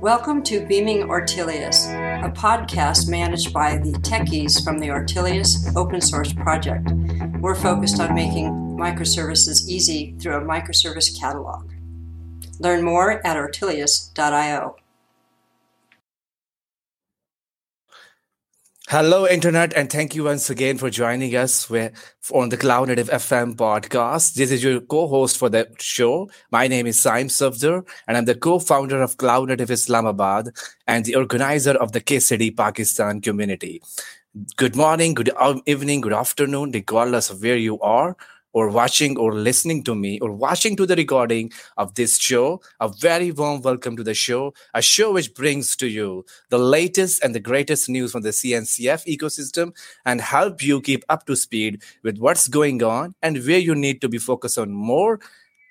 Welcome to Beaming Ortelius, a podcast managed by the techies from the Ortelius open source project. We're focused on making microservices easy through a microservice catalog. Learn more at ortelius.io. Hello, Internet, and thank you once again for joining us on the Cloud Native FM podcast. This is your co host for the show. My name is Saim Safdar, and I'm the co founder of Cloud Native Islamabad and the organizer of the KCD Pakistan community. Good morning, good um, evening, good afternoon, regardless of where you are or watching or listening to me or watching to the recording of this show, a very warm welcome to the show, a show which brings to you the latest and the greatest news from the CNCF ecosystem and help you keep up to speed with what's going on and where you need to be focused on more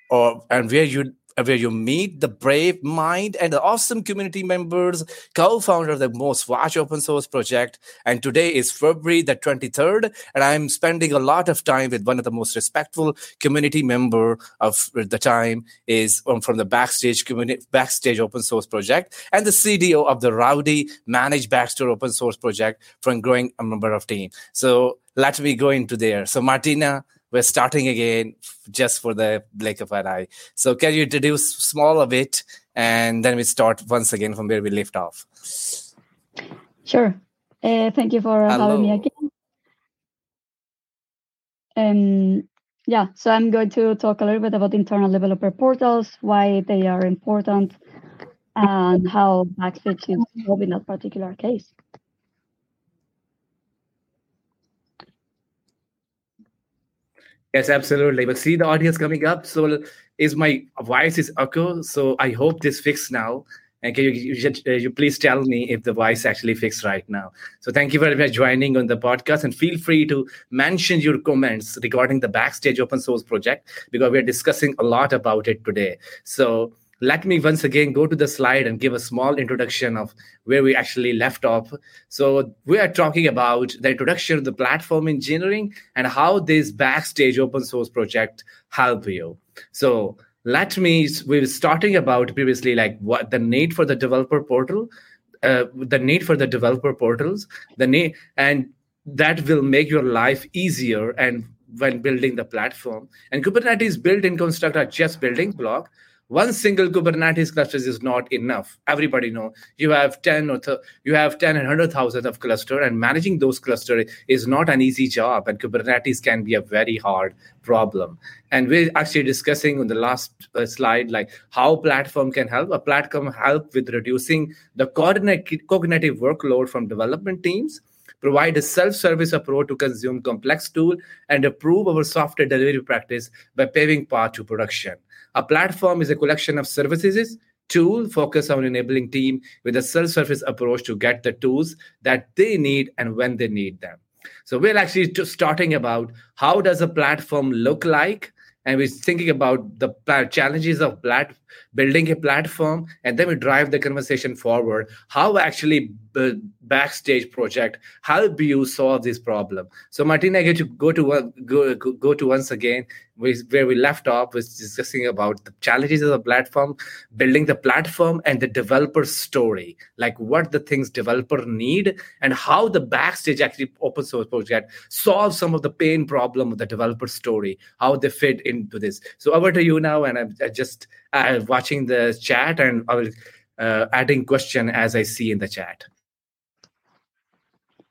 or and where you where you meet the brave mind and the awesome community members, co-founder of the most watched open source project. And today is February the 23rd, and I'm spending a lot of time with one of the most respectful community member of the time is from the backstage community, backstage open source project, and the CDO of the Roadie managed Baxter open source project from growing a member of team. So let me go into there. So Martina, we're starting again just for the blink of an eye. So can you introduce small a bit and then we start once again from where we left off? Sure. Uh, thank you for Hello. having me again. Um, yeah, so I'm going to talk a little bit about internal developer portals, why they are important, and how Backstage is involved in that particular case. Yes, absolutely. But see the audience coming up. So is my voice is echo? So I hope this fixed now. And can you, you, uh, you, please tell me if the voice actually fixed right now? So thank you very much joining on the podcast, and feel free to mention your comments regarding the Backstage open source project because we're discussing a lot about it today. So let me once again go to the slide and give a small introduction of where we actually left off. So we are talking about the introduction of the platform engineering and how this backstage open source project help you. So let me we were starting about previously like what the need for the developer portal, uh, the need for the developer portals, the need and that will make your life easier and when building the platform. And Kubernetes built-in construct are just building block, one single kubernetes cluster is not enough. Everybody know. You have 10 or th- you have 10 and 100000 of cluster and managing those cluster is not an easy job and kubernetes can be a very hard problem. And we're actually discussing on the last uh, slide like how platform can help. A platform help with reducing the coordinate- cognitive workload from development teams provide a self-service approach to consume complex tool and improve our software delivery practice by paving path to production a platform is a collection of services tool focus on enabling team with a self-service approach to get the tools that they need and when they need them. So we're actually just starting about how does a platform look like? And we're thinking about the challenges of plat- building a platform and then we drive the conversation forward. How actually backstage project help you solve this problem? So martina i get to go to go, go to once again where we left off was discussing about the challenges of the platform building the platform and the developer story. Like what the things developer need and how the backstage actually open source project solves some of the pain problem of the developer story how they fit into this. So over to you now and i'm just uh, watching the chat and uh, adding question as i see in the chat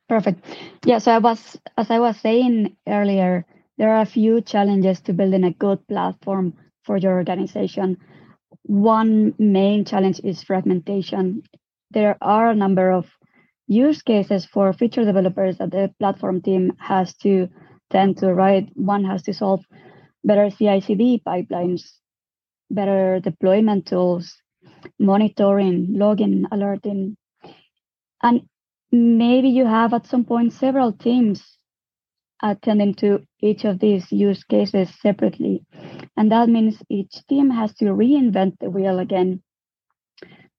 perfect yeah so i was as i was saying earlier there are a few challenges to building a good platform for your organization. One main challenge is fragmentation. There are a number of use cases for feature developers that the platform team has to tend to write. One has to solve better CI CD pipelines, better deployment tools, monitoring, logging, alerting. And maybe you have at some point several teams attending to each of these use cases separately. And that means each team has to reinvent the wheel again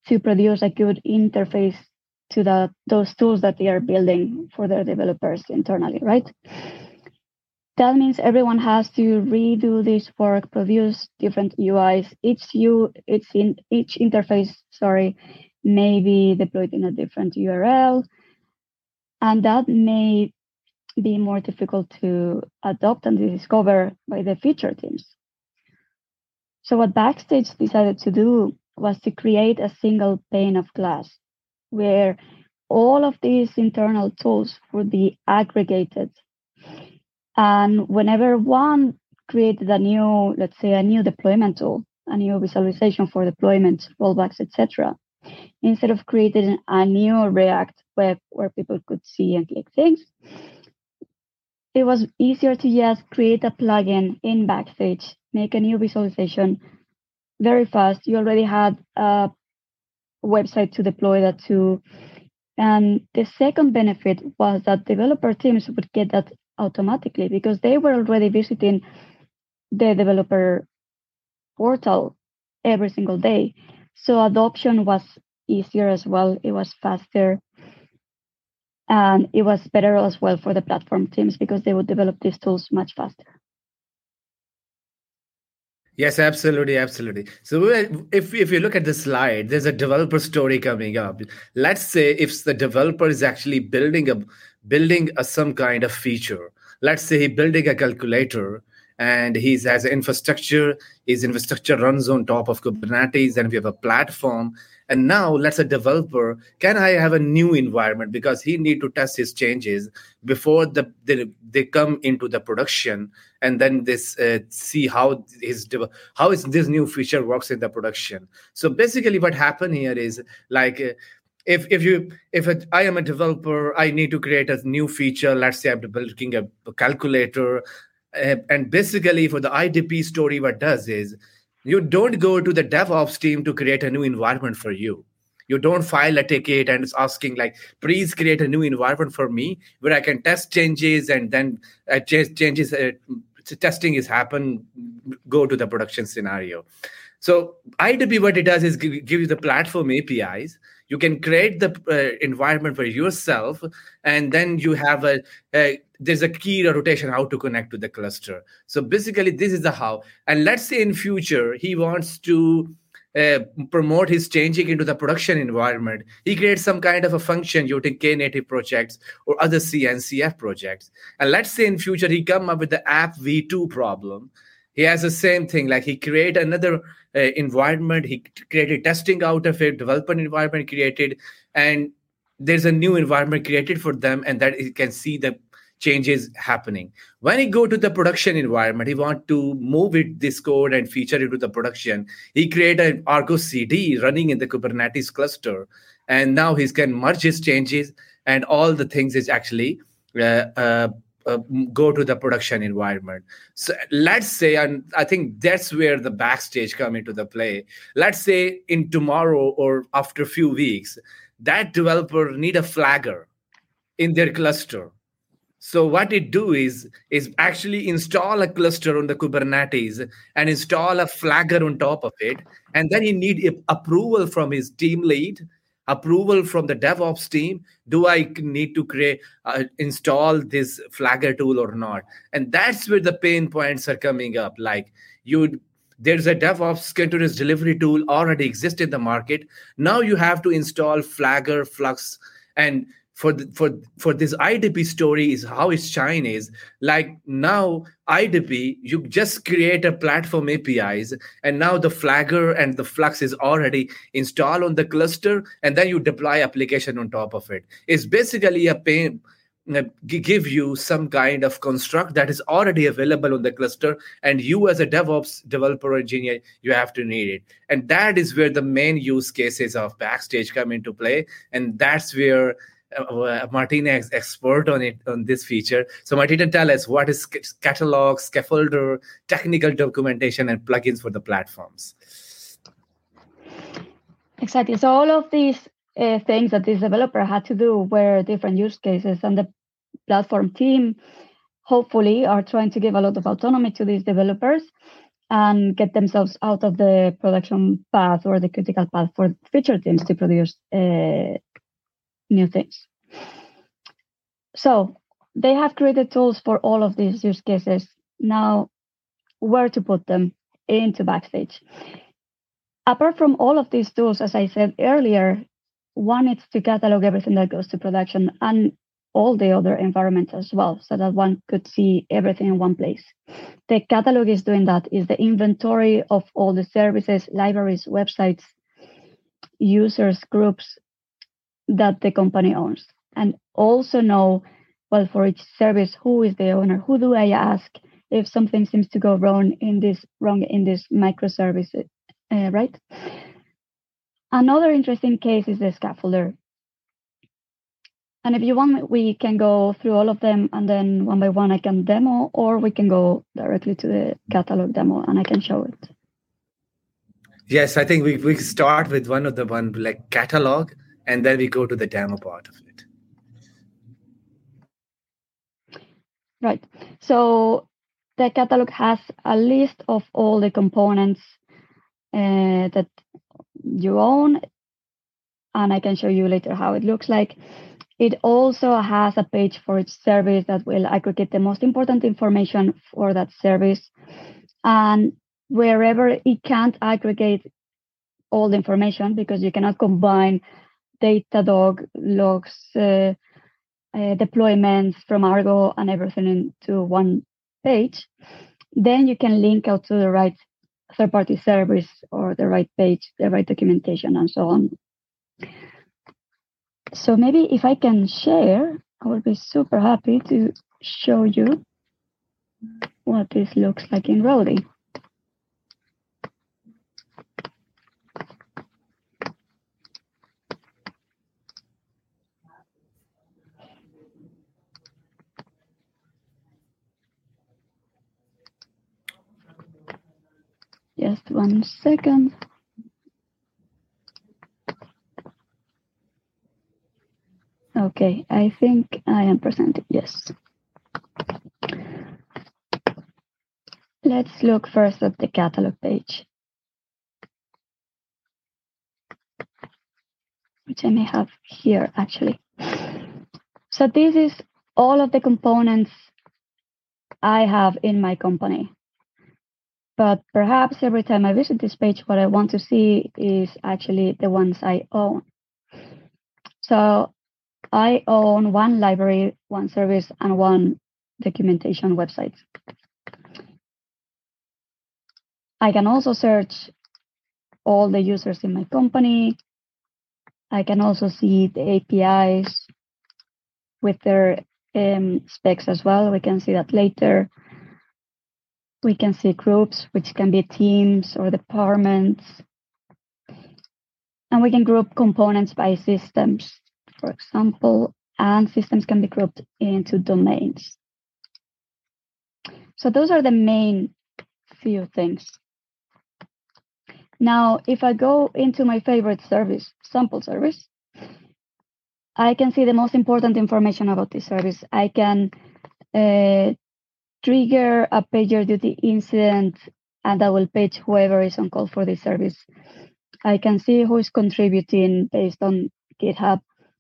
to produce a good interface to the, those tools that they are building for their developers internally, right? That means everyone has to redo this work, produce different UIs. Each U, it's in each interface, sorry, may be deployed in a different URL. And that may be more difficult to adopt and discover by the feature teams. So, what Backstage decided to do was to create a single pane of glass where all of these internal tools would be aggregated. And whenever one created a new, let's say, a new deployment tool, a new visualization for deployment, rollbacks, etc., instead of creating a new React web where people could see and click things, it was easier to just create a plugin in Backstage, make a new visualization very fast. You already had a website to deploy that to. And the second benefit was that developer teams would get that automatically because they were already visiting the developer portal every single day. So adoption was easier as well. It was faster. And it was better as well for the platform teams because they would develop these tools much faster. Yes, absolutely, absolutely. So if if you look at the slide, there's a developer story coming up. Let's say if the developer is actually building a building a some kind of feature. Let's say he building a calculator and he's has infrastructure. His infrastructure runs on top of Kubernetes, and we have a platform and now let's a developer can i have a new environment? Because he need to test his changes before the they, they come into the production and then this uh, see how his how is this new feature works in the production. So basically what happened here is like uh, if if you if I am a developer i need to create a new feature. Let's say i'm building a, a calculator. Uh, and basically for the idp story what does is you don't go to the DevOps team to create a new environment for you. You don't file a ticket and it's asking like, please create a new environment for me where I can test changes and then uh, changes uh, testing is happen, go to the production scenario. So IDP, what it does is give, give you the platform APIs. You can create the uh, environment for yourself, and then you have a, a there's a key rotation how to connect to the cluster. So basically this is the how. And let's say in future he wants to uh, promote his changing into the production environment. He creates some kind of a function using knative projects or other cncf projects. And let's say in future he come up with the app v2 problem. He has the same thing like he create another uh, environment. He created testing out of it development environment created and there's a new environment created for them and that he can see the changes happening. When he go to the production environment, he want to move it this code and feature it to the production. He create an Argo CD running in the Kubernetes cluster, and now he can merge his changes and all the things is actually uh, uh, uh, go to the production environment. So let's say, and I think that's where the backstage come into the play. Let's say in tomorrow or after a few weeks, that developer need a flagger in their cluster so what it do is is actually install a cluster on the Kubernetes and install a flagger on top of it, and then he need approval from his team lead, approval from the DevOps team. Do I need to create uh, install this flagger tool or not? And that's where the pain points are coming up. Like you there's a DevOps continuous delivery tool already exist in the market. Now you have to install Flagger, Flux, and for the, for for this IDP story is how it's shine is like now IDP you just create a platform APIs and now the Flagger and the Flux is already installed on the cluster and then you deploy application on top of it. It's basically a pain uh, give you some kind of construct that is already available on the cluster and you as a devops developer engineer you have to need it and that is where the main use cases of backstage come into play and that's where uh, Martina is expert on it on this feature. So Martina, tell us what is catalog, scaffolder, technical documentation, and plugins for the platforms. Exactly. So all of these uh, things that this developer had to do were different use cases, and the platform team hopefully are trying to give a lot of autonomy to these developers and get themselves out of the production path or the critical path for feature teams to produce uh, new things. So they have created tools for all of these use cases. Now, where to put them into Backstage? Apart from all of these tools, as I said earlier, one is to catalog everything that goes to production and all the other environments as well, so that one could see everything in one place. The catalog is doing that, is the inventory of all the services, libraries, websites, users, groups that the company owns. And also know, well, for each service, who is the owner? Who do I ask if something seems to go wrong in this wrong in this microservice, uh, right? Another interesting case is the scaffolder. And if you want, we can go through all of them and then one by one I can demo, or we can go directly to the catalog demo and I can show it. Yes, I think we, we start with one of the one like catalog and then we go to the demo part of it. Right. So the catalog has a list of all the components uh, that you own, and I can show you later how it looks like. It also has a page for each service that will aggregate the most important information for that service. And wherever it can't aggregate all the information because you cannot combine Datadog logs, uh, uh, deployments from Argo and everything into one page, then you can link out to the right third party service or the right page, the right documentation, and so on. So maybe if I can share, I will be super happy to show you what this looks like in Roadie. Just one second. Okay, I think I am presenting, yes. Let's look first at the catalog page. Which I may have here actually. So this is all of the components I have in my company. But perhaps every time I visit this page, what I want to see is actually the ones I own. So I own one library, one service, and one documentation website. I can also search all the users in my company. I can also see the APIs with their um, specs as well. We can see that later. We can see groups, which can be teams or departments. And we can group components by systems, for example, and systems can be grouped into domains. So those are the main few things. Now, if I go into my favorite service, sample service, I can see the most important information about this service. I can uh, trigger a PagerDuty incident and I will page whoever is on call for this service. I can see who is contributing based on GitHub.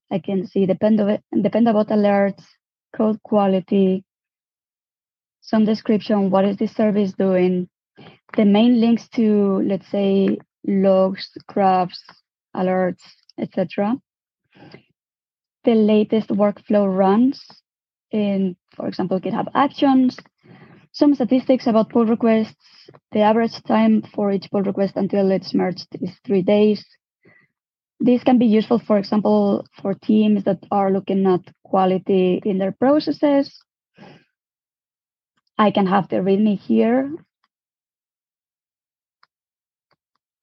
I can see Dependabot alerts, code quality, some description, what is this service doing, the main links to, let's say, logs, graphs, alerts, etc. The latest workflow runs in, for example, GitHub Actions, some statistics about pull requests. The average time for each pull request until it's merged is three days. This can be useful, for example, for teams that are looking at quality in their processes. I can have the README here.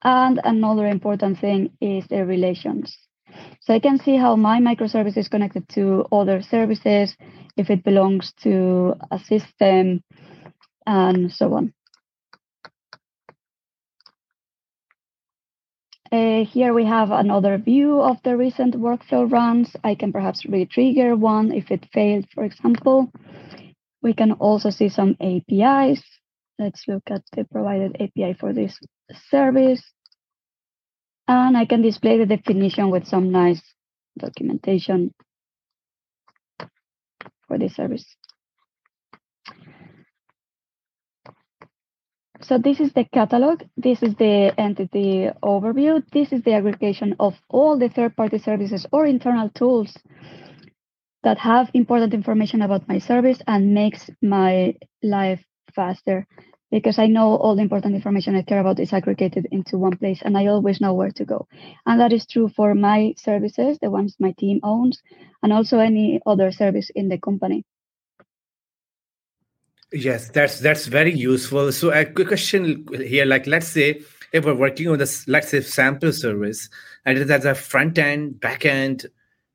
And another important thing is the relations. So I can see how my microservice is connected to other services, if it belongs to a system, and so on. Uh, here we have another view of the recent workflow runs. I can perhaps re-trigger one if it failed, for example. We can also see some APIs. Let's look at the provided API for this service. And I can display the definition with some nice documentation for this service. So this is the catalog. This is the entity overview. This is the aggregation of all the third-party services or internal tools that have important information about my service and makes my life faster because I know all the important information I care about is aggregated into one place and I always know where to go. And that is true for my services, the ones my team owns, and also any other service in the company. Yes, that's that's very useful. So a quick question here, like let's say if we're working on this, let's say sample service, and it has a front end, back end,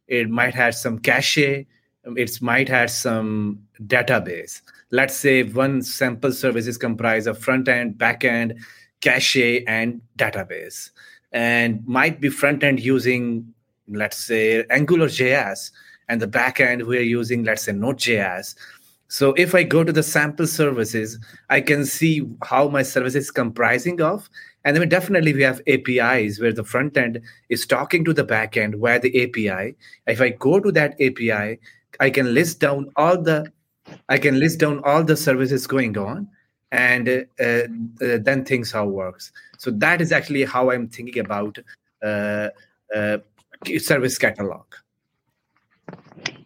it might have some cache, um, it might have some database. Let's say one sample service is comprised of front end, back end, cache, and database, and might be front end using, let's say, Angular JS, and the back end we're using, let's say, Node.js so if I go to the sample services, I can see how my service is comprising of. And then definitely we have APIs where the front end is talking to the back end via the API. If I go to that API, I can list down all the I can list down all the services going on, and uh, uh, then things how works. So that is actually how I'm thinking about uh, uh service catalog.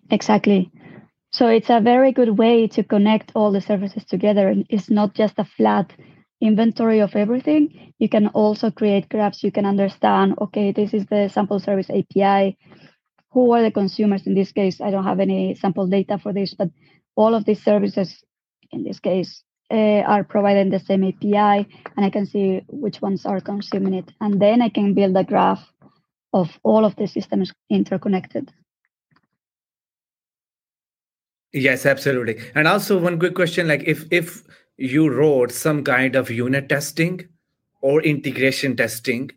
Exactly. So it's a very good way to connect all the services together. And it's not just a flat inventory of everything. You can also create graphs. You can understand, okay, this is the sample service API. Who are the consumers in this case? I don't have any sample data for this, but all of these services in this case uh, are providing the same API, and I can see which ones are consuming it. And then I can build a graph of all of the systems interconnected. Yes, absolutely. And also one quick question like if if you wrote some kind of unit testing or integration testing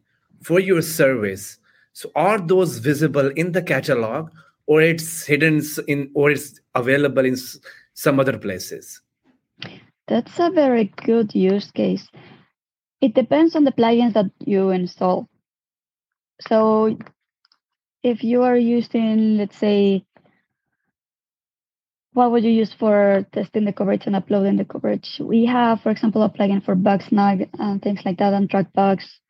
for your service, so are those visible in the catalog or it's hidden in or it's available in some other places? That's a very good use case. It depends on the plugins that you install. So if you are using, let's say, what would you use for testing the coverage and uploading the coverage? We have, for example, a plugin for Bugsnag and things like that and track bugs.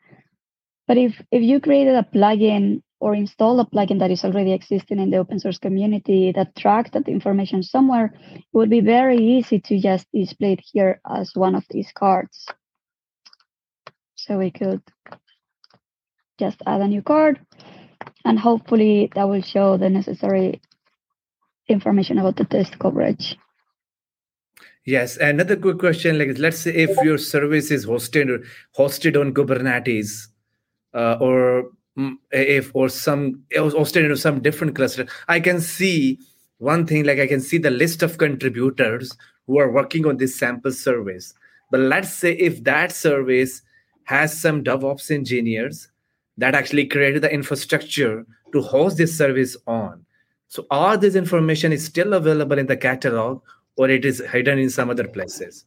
But if, if you created a plugin or install a plugin that is already existing in the open source community that tracks that information somewhere, it would be very easy to just display it here as one of these cards. So we could just add a new card and hopefully that will show the necessary information about the test coverage. Yes, another quick question: like, let's say if your service is hosted hosted on Kubernetes, uh, or mm, if or some it was hosted in some different cluster, I can see one thing. Like, I can see the list of contributors who are working on this sample service. But let's say if that service has some DevOps engineers that actually created the infrastructure to host this service on so all this information is still available in the catalog or it is hidden in some other places?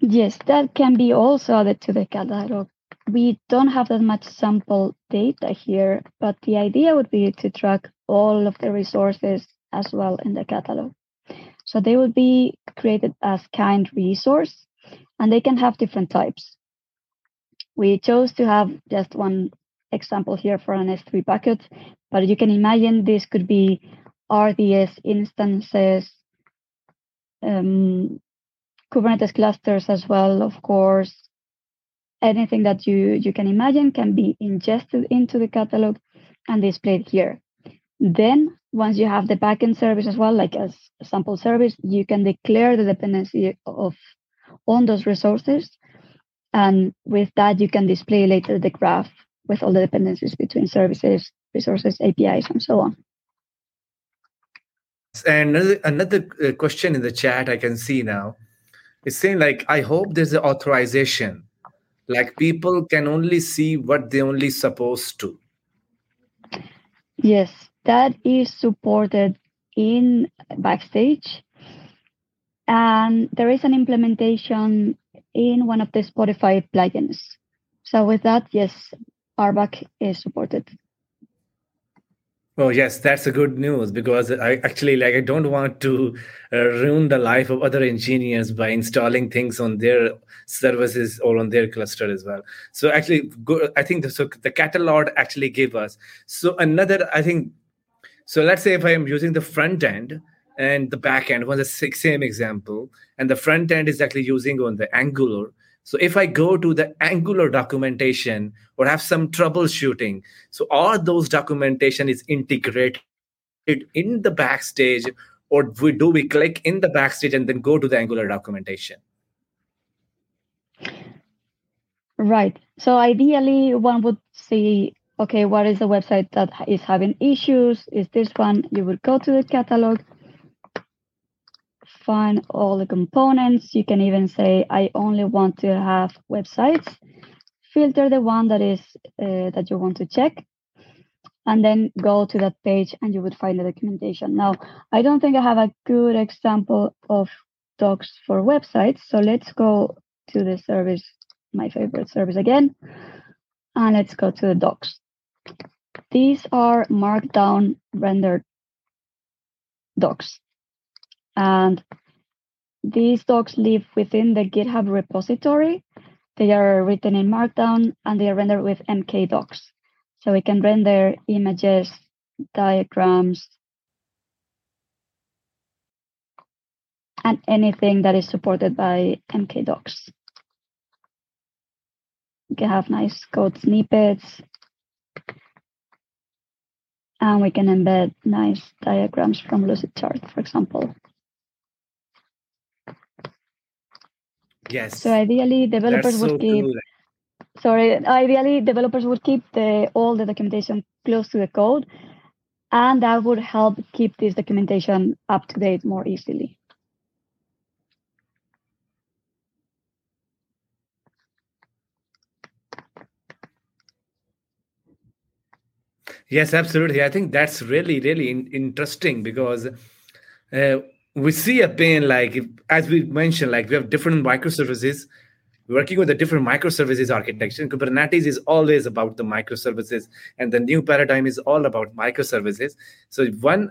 Yes, that can be also added to the catalog. We don't have that much sample data here, but the idea would be to track all of the resources as well in the catalog. So they will be created as kind resource and they can have different types. We chose to have just one example here for an S3 bucket, but you can imagine this could be RDS instances, um, Kubernetes clusters as well, of course. Anything that you, you can imagine can be ingested into the catalog and displayed here. Then, once you have the backend service as well, like a sample service, you can declare the dependency of on those resources. And with that, you can display later the graph with all the dependencies between services, resources, APIs, and so on. And another, another uh, question in the chat I can see now is saying like, I hope there's an authorization. Like people can only see what they only supposed to. Yes, that is supported in Backstage. And there is an implementation in one of the Spotify plugins. So with that, yes, RBAC is supported. Oh yes, that's a good news because I actually like I don't want to uh, ruin the life of other engineers by installing things on their services or on their cluster as well. So actually, go, I think the, so the catalog actually gave us so another. I think so. Let's say if I am using the front end and the back end was the same example, and the front end is actually using on the Angular so if I go to the Angular documentation or have some troubleshooting, so all those documentation is integrated in the backstage, or we do we click in the backstage and then go to the Angular documentation? Right. So ideally, one would see, okay, what is the website that is having issues? Is this one? You would go to the catalog find all the components. You can even say, I only want to have websites. Filter the one that is uh, that you want to check, and then go to that page and you would find the documentation. Now, I don't think I have a good example of docs for websites. So let's go to the service, my favorite service again, and let's go to the docs. These are markdown rendered docs. And these docs live within the GitHub repository. They are written in Markdown and they are rendered with mkdocs. So we can render images, diagrams, and anything that is supported by mkdocs. We can have nice code snippets. And we can embed nice diagrams from Lucidchart, for example. Yes. So ideally, developers would keep. Cool. Sorry, ideally developers would keep the all the documentation close to the code, and that would help keep this documentation up to date more easily. Yes, absolutely. I think that's really, really in- interesting because uh, we see a pain like as we mentioned like we have different microservices working with the different microservices architecture. And kubernetes is always about the microservices and the new paradigm is all about microservices. So one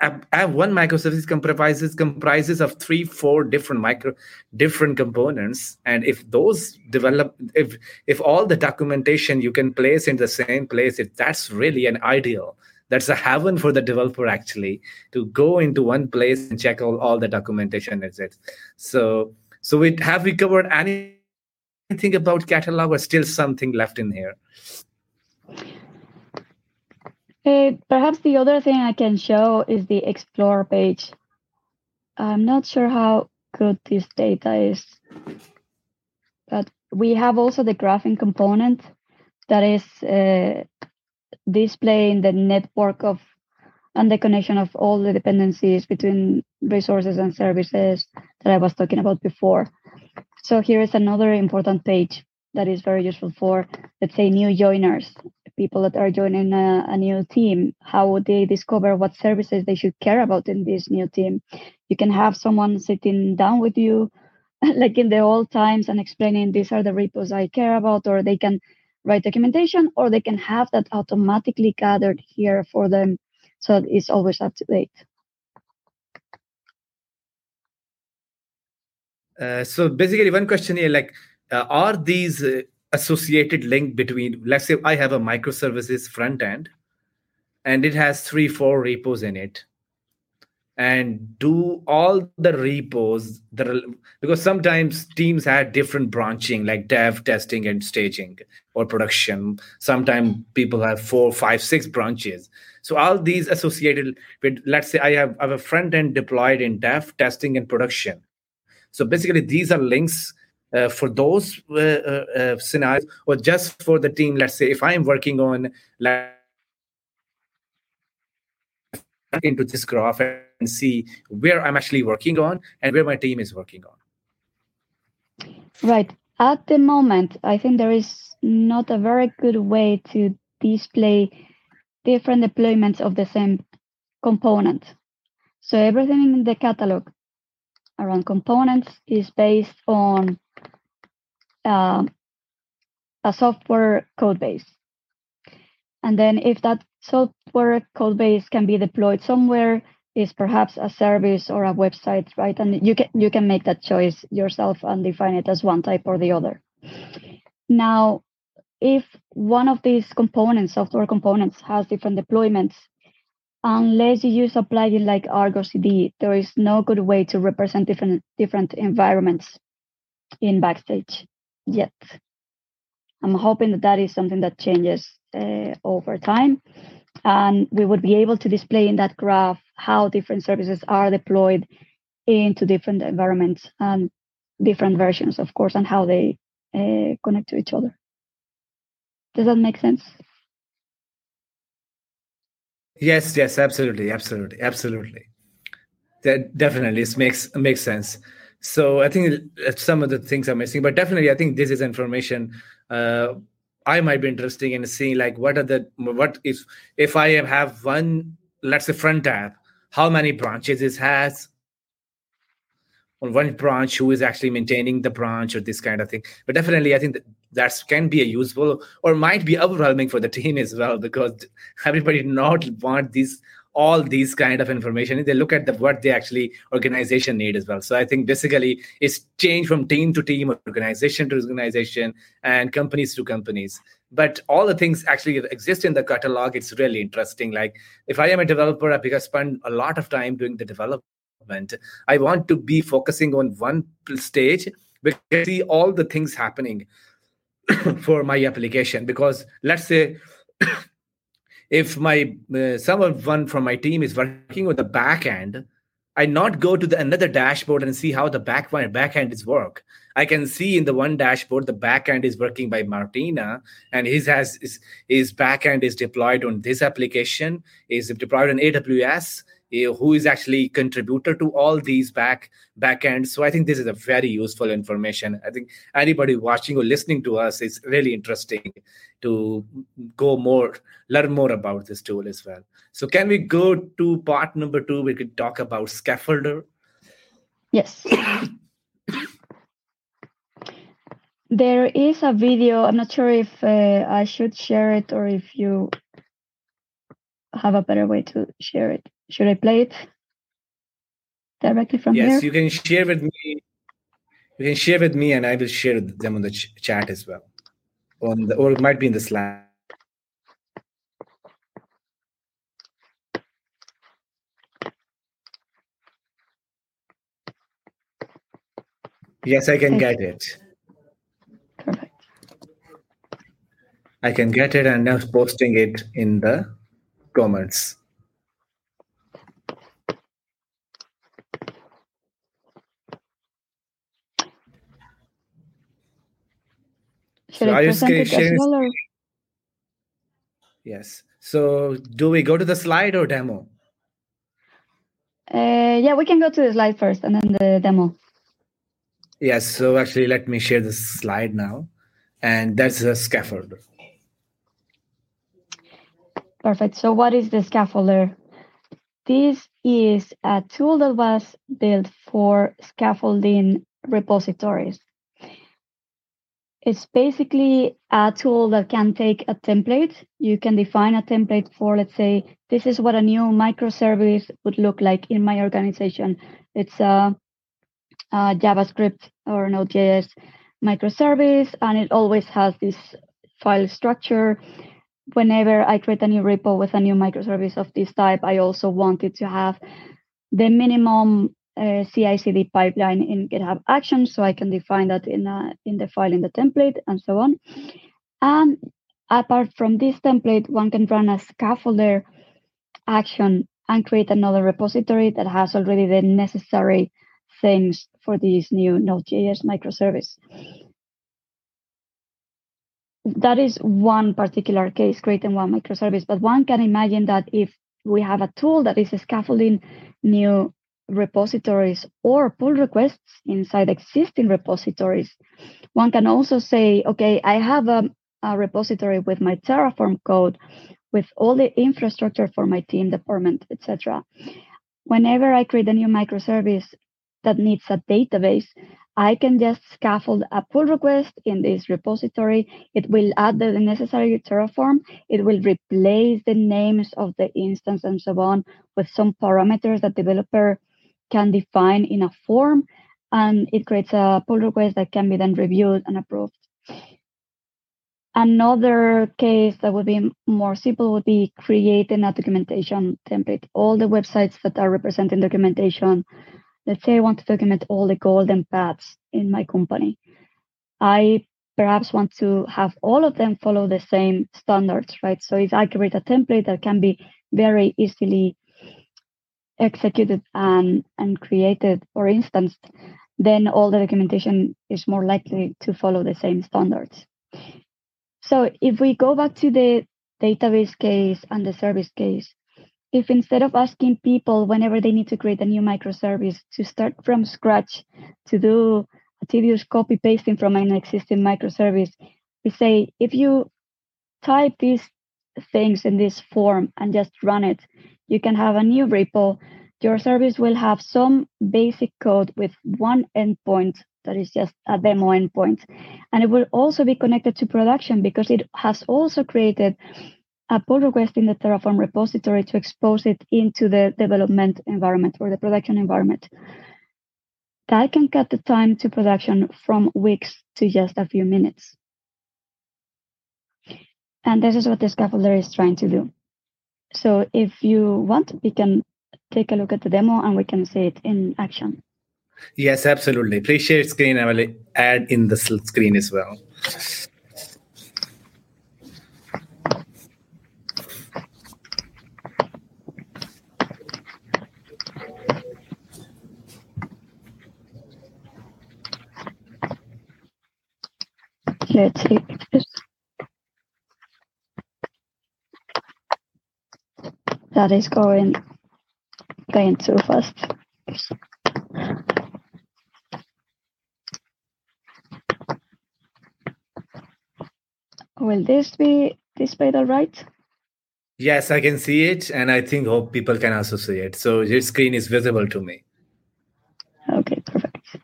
one microservice comprises comprises of three four different micro different components. And if those develop if if all the documentation you can place in the same place if that's really an ideal that's a heaven for the developer actually to go into one place and check all, all the documentation is it. So so we have we covered anything about catalog or still something left in here? Uh, perhaps the other thing i can show is the explore page. I'm not sure how good this data is but we have also the graphing component that is uh, displaying the network of and the connection of all the dependencies between resources and services that I was talking about before. So here is another important page that is very useful for, let's say, new joiners, people that are joining a, a new team. How they discover what services they should care about in this new team? You can have someone sitting down with you, like in the old times, and explaining these are the repos I care about, or they can write documentation or they can have that automatically gathered here for them so it's always up to date. Uh, so basically one question here like uh, are these uh, associated link between let's say i have a microservices front end and it has three four repos in it and do all the repos the, because sometimes teams had different branching like dev testing and staging or production. Sometimes people have four five six branches. So all these associated with let's say i have, I have a front end deployed in dev testing and production. So basically these are links uh, for those uh, uh, uh scenarios or just for the team. Let's say if i'm working on like into this graph and see where I'm actually working on and where my team is working on. Right. At the moment, I think there is not a very good way to display different deployments of the same component. So everything in the catalog around components is based on uh, a software code base. And then if that software code base can be deployed somewhere, is perhaps a service or a website, right? And you can you can make that choice yourself and define it as one type or the other. Now, if one of these components, software components, has different deployments, unless you use a plugin like Argo CD, there is no good way to represent different different environments in Backstage yet. I'm hoping that that is something that changes uh, over time, and we would be able to display in that graph how different services are deployed into different environments and different versions, of course, and how they uh, connect to each other. Does that make sense? Yes, yes, absolutely, absolutely, absolutely. That definitely makes makes sense. So I think some of the things are missing, but definitely I think this is information uh, I might be interested in seeing like what are the what if if I have one let's say front app, how many branches it has. On one branch who is actually maintaining the branch or this kind of thing. But definitely I think that can be a useful or might be overwhelming for the team as well because everybody not want these all these kind of information. They look at the what they actually organization need as well. So i think basically it's change from team to team organization to organization and companies to companies but all the things actually exist in the catalog it's really interesting. Like if i am a developer I because i spend a lot of time doing the development. I want to be focusing on one stage because see all the things happening for my application. Because let's say if my uh, someone from my team is working with the back end i not go to the another dashboard and see how the back end is work. I can see in the one dashboard the back end is working by martina and his has his, his back end is deployed on this application is deployed on aws who is actually contributor to all these back back backends. So I think this is a very useful information. I think anybody watching or listening to us is really interesting to go more, learn more about this tool as well. So can we go to part number two? We could talk about scaffolder. Yes. there is a video. I'm not sure if uh, I should share it or if you have a better way to share it. Should I play it directly from yes, here? Yes, you can share with me. You can share with me, and I will share them on the ch- chat as well, on the or it might be in the Slack. Yes, I can get it. Perfect. I can get it and now posting it in the comments. Should so I present it as well or? Yes. So do we go to the slide or demo? Uh, yeah, we can go to the slide first and then the demo. Yes. So actually, let me share the slide now. And that's a scaffolder. Perfect. So what is the scaffolder? This is a tool that was built for scaffolding repositories. It's basically a tool that can take a template. You can define a template for, let's say, this is what a new microservice would look like in my organization. It's a, a JavaScript or Node.js microservice, and it always has this file structure. Whenever I create a new repo with a new microservice of this type, I also want it to have the minimum uh, CI/CD pipeline in GitHub Actions, so I can define that in a, in the file in the template and so on. And apart from this template, one can run a scaffolder action and create another repository that has already the necessary things for this new Node.js microservice. That is one particular case, creating one microservice, but one can imagine that if we have a tool that is scaffolding new repositories or pull requests inside existing repositories. One can also say, okay, I have a, a, repository with my Terraform code, with all the infrastructure for my team department, etc. Whenever I create a new microservice that needs a database, I can just scaffold a pull request in this repository. It will add the necessary Terraform. It will replace the names of the instance and so on with some parameters that developer can define in a form. And it creates a pull request that can be then reviewed and approved. Another case that would be more simple would be creating a documentation template. All the websites that are representing documentation, let's say I want to document all the golden paths in my company. I perhaps want to have all of them follow the same standards, right? So if I create a template that can be very easily executed and, and created or instanced, then all the documentation is more likely to follow the same standards. So if we go back to the database case and the service case, if instead of asking people whenever they need to create a new microservice to start from scratch to do a tedious copy pasting from an existing microservice, we say if you type these things in this form and just run it, you can have a new repo. Your service will have some basic code with one endpoint that is just a demo endpoint. And it will also be connected to production because it has also created a pull request in the Terraform repository to expose it into the development environment or the production environment. That can cut the time to production from weeks to just a few minutes. And this is what the scaffolder is trying to do. So if you want, we can take a look at the demo and we can see it in action. Yes, absolutely. Please share screen. I will add in the screen as well. Let's see this. That is going going too fast. Will this be displayed all right? Yes, I can see it, and I think hope people can also see it. So your screen is visible to me. Okay, perfect.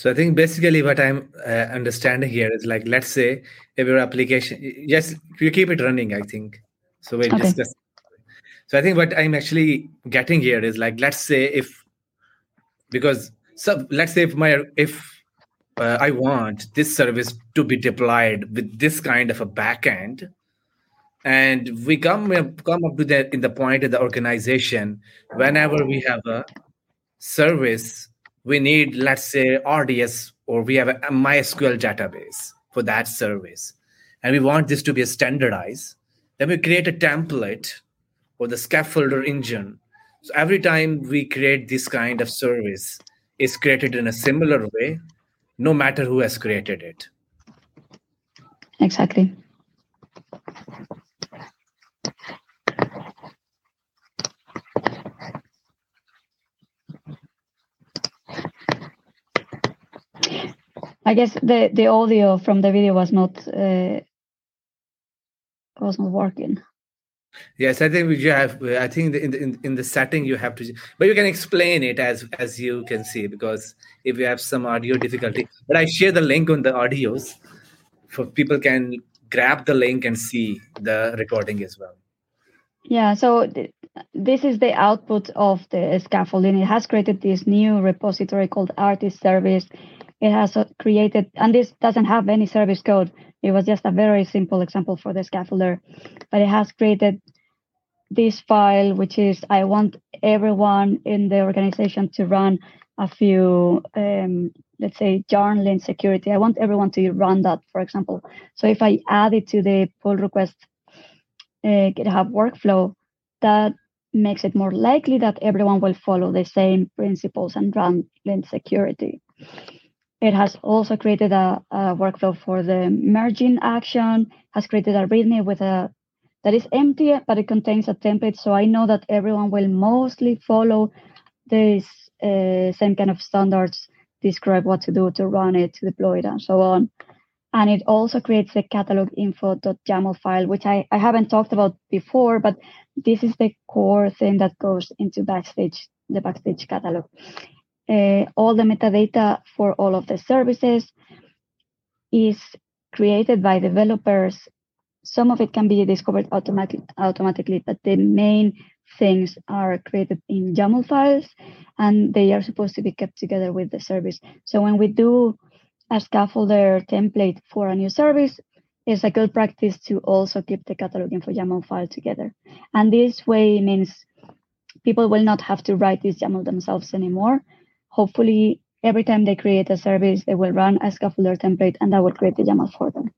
So I think basically what I'm uh, understanding here is like, let's say if your application, yes, you keep it running, I think. So we okay. discuss. So I think what I'm actually getting here is like, let's say if, because so let's say if my, if uh, I want this service to be deployed with this kind of a backend, and we come come up to that in the point of the organization whenever we have a service we need, let's say, RDS or we have a MySQL database for that service, and we want this to be standardized, then we create a template or the scaffolder engine. So every time we create this kind of service, it's created in a similar way, no matter who has created it. Exactly. I guess the the audio from the video was not uh, was not working. Yes, I think you have. I think in the, in, in the setting you have to, but you can explain it as as you can see because if you have some audio difficulty. But I share the link on the audios, for people can grab the link and see the recording as well. Yeah. So th- this is the output of the scaffolding. It has created this new repository called artist service it has created, and this doesn't have any service code. It was just a very simple example for the scaffolder, but it has created this file, which is I want everyone in the organization to run a few, um, let's say, yarn lint security. I want everyone to run that, for example. So if I add it to the pull request uh, GitHub workflow, that makes it more likely that everyone will follow the same principles and run lint security. It has also created a, a, workflow for the merging action, has created a README with a that is empty, but it contains a template. So I know that everyone will mostly follow this uh, same kind of standards, describe what to do to run it, to deploy it, and so on. And it also creates the catalog info.yaml file, which I, I haven't talked about before, but this is the core thing that goes into Backstage, the Backstage catalog. Uh, all the metadata for all of the services is created by developers. Some of it can be discovered automatic, automatically, but the main things are created in YAML files and they are supposed to be kept together with the service. So when we do a scaffolder template for a new service, it's a good practice to also keep the catalog info YAML file together. And this way means people will not have to write this YAML themselves anymore. Hopefully, every time they create a service, they will run a scaffolder template and that will create the YAML for them.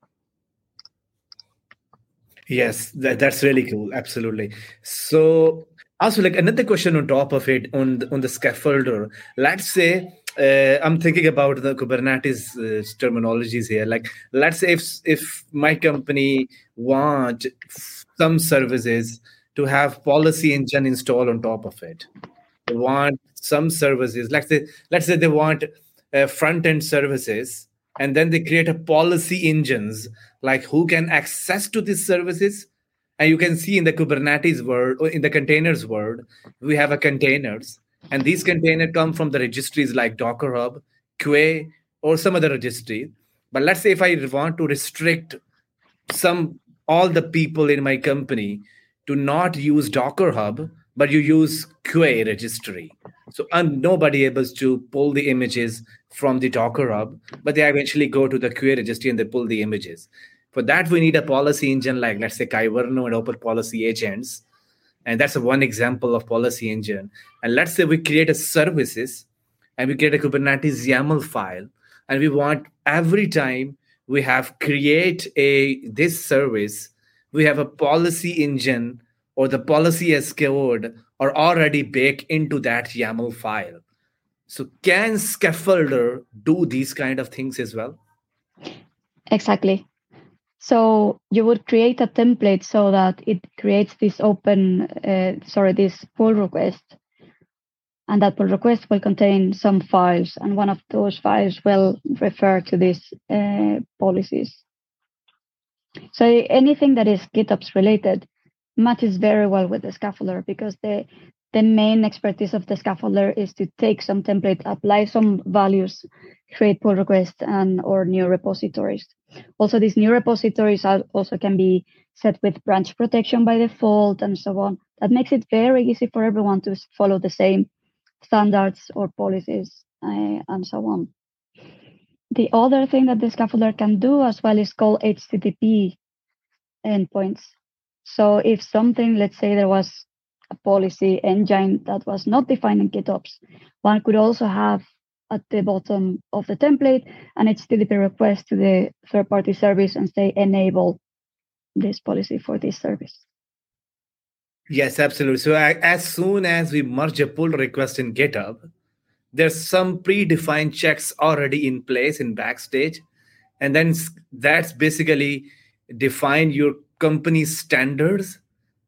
Yes, that, that's really cool. Absolutely. So also like another question on top of it on the, on the scaffolder. Let's say uh, I'm thinking about the Kubernetes uh, terminologies here. Like, let's say if if my company want some services to have policy engine installed on top of it, want some services. Let's say let's say they want uh, front end services, and then they create a policy engines like who can access to these services. And you can see in the Kubernetes world, in the containers world, we have a containers and these containers come from the registries like Docker Hub, Quay, or some other registry. But let's say if I want to restrict some all the people in my company to not use Docker Hub, but you use Quay registry. So I'm nobody able to pull the images from the Docker Hub, but they eventually go to the Quay registry and they pull the images. For that, we need a policy engine like let's say Kyverno and Open Policy agents and that's one example of policy engine and let's say we create a services and we create a kubernetes yaml file and we want every time we have create a this service we have a policy engine or the policy as code are already baked into that yaml file so can scaffolder do these kind of things as well exactly so you would create a template so that it creates this open, uh, sorry, this pull request. And that pull request will contain some files, and one of those files will refer to these uh, policies. So anything that is GitOps related matches very well with the scaffolder because the the main expertise of the scaffolder is to take some template, apply some values, create pull requests and or new repositories. Also, these new repositories are, also can be set with branch protection by default and so on. That makes it very easy for everyone to follow the same standards or policies uh, and so on. The other thing that the scaffolder can do as well is call HTTP endpoints. So if something, let's say there was a policy engine that was not defined in GitOps, one could also have at the bottom of the template an HTTP request to the third party service and say enable this policy for this service. Yes, absolutely. So as soon as we merge a pull request in GitHub, there's some predefined checks already in place in Backstage. And then that's basically define your company's standards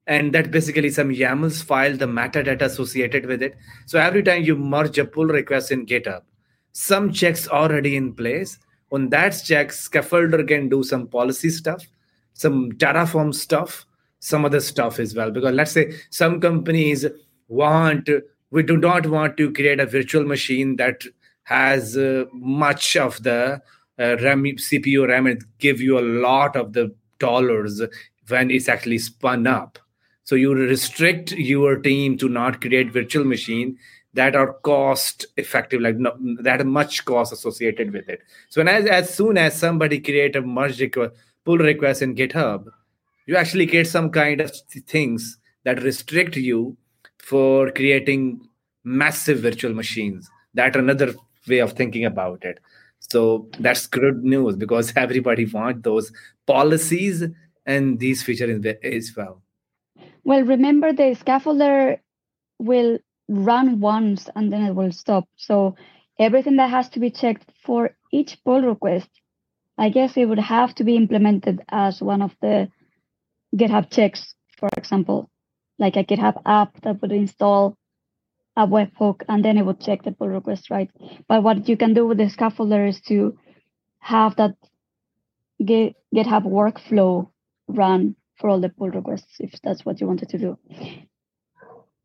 and that basically some YAMLs file the metadata associated with it. So every time you merge a pull request in GitHub, some checks already in place. On that check, scaffolder can do some policy stuff, some Terraform stuff, some other stuff as well. Because let's say some companies want, we do not want to create a virtual machine that has uh, much of the uh, RAM, CPU RAM and give you a lot of the dollars when it's actually spun up. So you restrict your team to not create virtual machine that are cost effective, like no, that much cost associated with it. So when as, as soon as somebody create a merge request, pull request in GitHub, you actually create some kind of things that restrict you for creating massive virtual machines. That another way of thinking about it. So that's good news because everybody want those policies and these features as well. Well, remember the scaffolder will run once and then it will stop. So everything that has to be checked for each pull request, I guess it would have to be implemented as one of the GitHub checks, for example, like a GitHub app that would install a webhook and then it would check the pull request, right? But what you can do with the scaffolder is to have that GitHub workflow run for all the pull requests if that's what you wanted to do.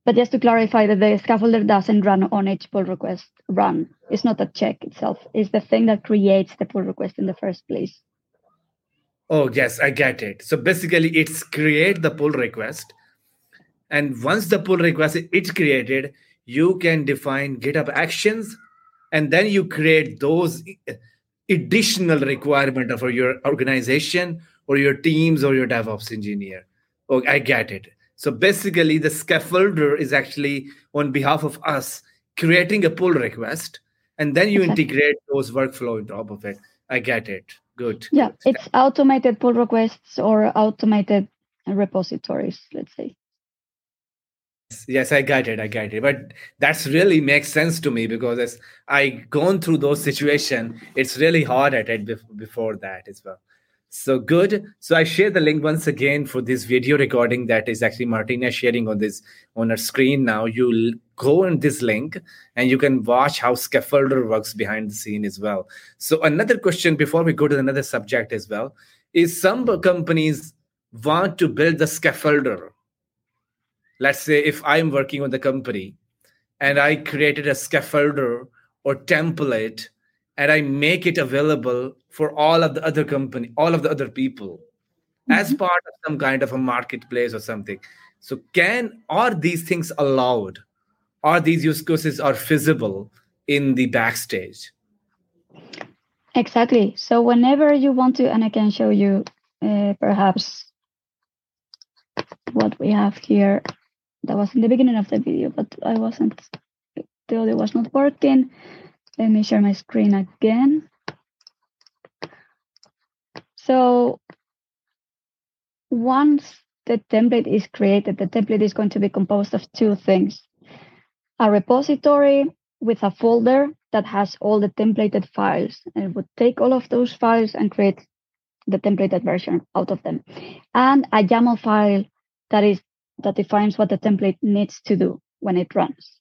But just to clarify that the scaffolder doesn't run on each pull request run. It's not a check itself. It's the thing that creates the pull request in the first place. Oh yes, I get it. So basically it's create the pull request. And once the pull request is created, you can define GitHub actions and then you create those additional requirement for your organization or your teams or your DevOps engineer. Oh, I get it. So basically, the scaffolder is actually on behalf of us creating a pull request, and then you exactly. integrate those workflow on top of it. I get it. Good. Yeah, it's automated pull requests or automated repositories, let's say yes i got it i got it. But that's really makes sense to me because as i gone through those situation it's really hard at it before that as well. So good. So i share the link once again for this video recording that is actually martina sharing on this on her screen now. You'll go on this link and you can watch how scaffolder works behind the scene as well. So another question before we go to another subject as well. Is some companies want to build the scaffolder let's say if i'm working on the company and i created a scaffolder or template and i make it available for all of the other company all of the other people mm-hmm. as part of some kind of a marketplace or something. So can are these things allowed? Are these use cases are feasible in the backstage? Exactly. So whenever you want to and i can show you uh, perhaps what we have here that was in the beginning of the video, but I wasn't, the audio was not working. Let me share my screen again. So once the template is created, the template is going to be composed of two things. A repository with a folder that has all the templated files and it would take all of those files and create the templated version out of them. And a YAML file that is that defines what the template needs to do when it runs.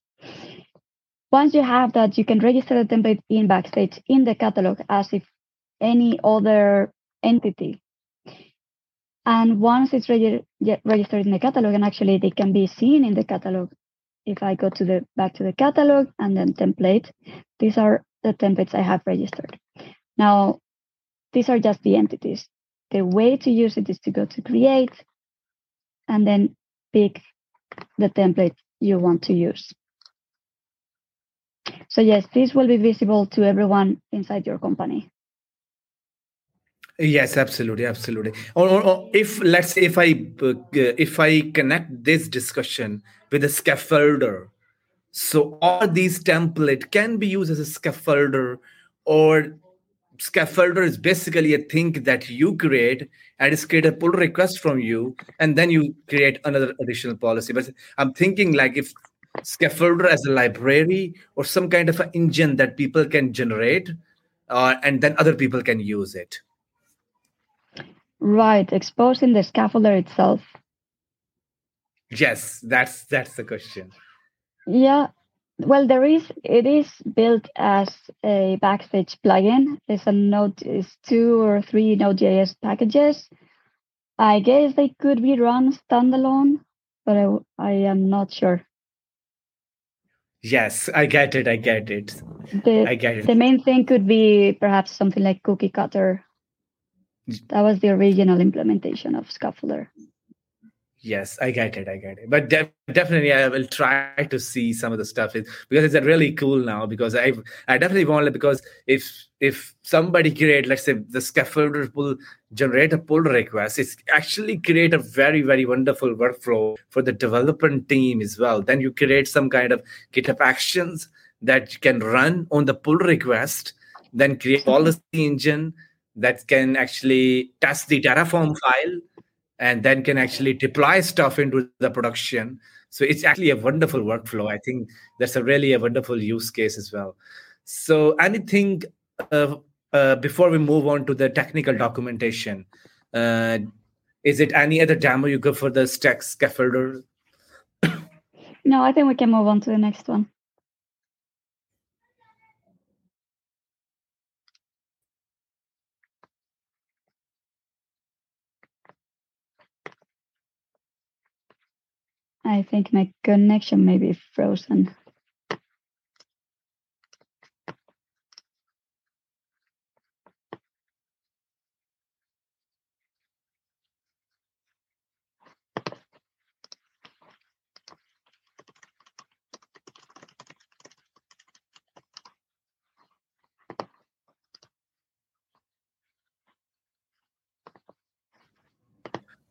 Once you have that, you can register the template in Backstage in the catalog as if any other entity. And once it's reg- registered in the catalog, and actually they can be seen in the catalog. If I go to the back to the catalog and then template, these are the templates I have registered. Now, these are just the entities. The way to use it is to go to create and then pick the template you want to use. So yes, this will be visible to everyone inside your company. Yes, absolutely, absolutely. Or, or, or, if let's say if I uh, if I connect this discussion with a scaffolder, so all these template can be used as a scaffolder, or scaffolder is basically a thing that you create and it's create a pull request from you and then you create another additional policy. But i'm thinking like if scaffolder as a library or some kind of an engine that people can generate uh, and then other people can use it. Right exposing the scaffolder itself. Yes that's that's the question. Yeah well, there is. It is built as a Backstage plugin. It's a Node. It's two or three Node.js packages. I guess they could be run standalone, but I, I am not sure. Yes, I get it. I get it. The, I get it. The main thing could be perhaps something like Cookiecutter. That was the original implementation of Scaffolder. Yes, I get it. I get it. But de- definitely, I will try to see some of the stuff is, because it's really cool now. Because I, I definitely want it because if if somebody create, let's say, the scaffolder pull generate a pull request, it's actually create a very very wonderful workflow for the development team as well. Then you create some kind of GitHub actions that you can run on the pull request, then create policy engine that can actually test the Terraform file and then can actually deploy stuff into the production. So it's actually a wonderful workflow. I think that's a really a wonderful use case as well. So anything uh, uh, before we move on to the technical documentation, uh, is it any other demo you go for the stack scaffolder? no, I think we can move on to the next one. I think my connection may be frozen.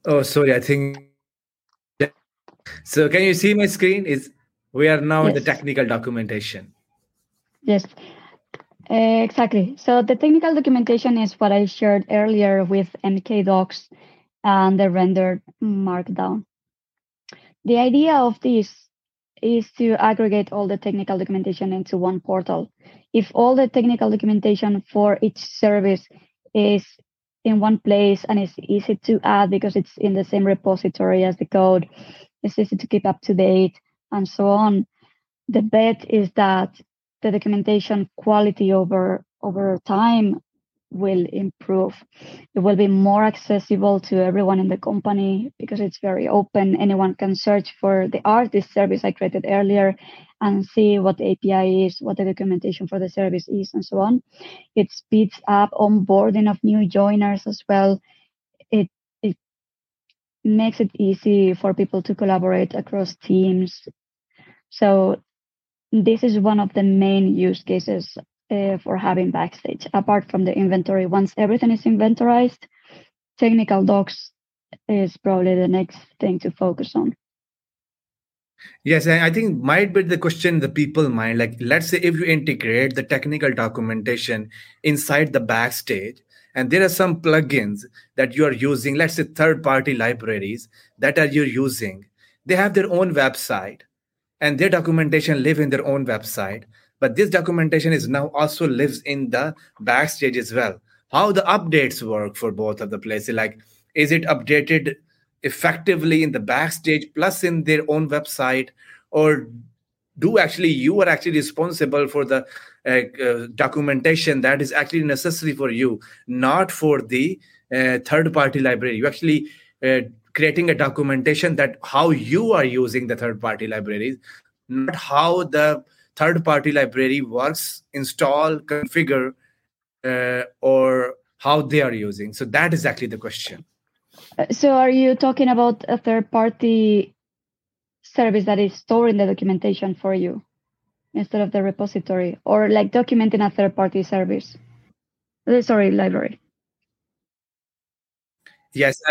Oh, sorry. I think so can you see my screen? Is we are now yes. in the technical documentation. Yes, uh, exactly. So the technical documentation is what I shared earlier with mkdocs and the rendered markdown. The idea of this is to aggregate all the technical documentation into one portal. If all the technical documentation for each service is in one place and it's easy to add because it's in the same repository as the code, it's easy to keep up to date, and so on. The bet is that the documentation quality over over time will improve. It will be more accessible to everyone in the company because it's very open. Anyone can search for the artist service I created earlier and see what the API is, what the documentation for the service is, and so on. It speeds up onboarding of new joiners as well. Makes it easy for people to collaborate across teams. So this is one of the main use cases uh, for having backstage. Apart from the inventory, once everything is inventorized, technical docs is probably the next thing to focus on. Yes, I think might be the question the people mind. Like, let's say if you integrate the technical documentation inside the backstage, and there are some plugins that you are using let's say third party libraries that are you using. They have their own website and their documentation live in their own website. But this documentation is now also lives in the backstage as well. How the updates work for both of the places like is it updated effectively in the backstage plus in their own website? Or do actually you are actually responsible for the documentation that is actually necessary for you not for the uh, third party library. You actually uh, creating a documentation that how you are using the third party libraries not how the third party library works install configure uh, or how they are using. So that is actually the question. Uh, so are you talking about a third party service that is storing the documentation for you instead of the repository or like documenting a third party service. Uh, sorry library. Yes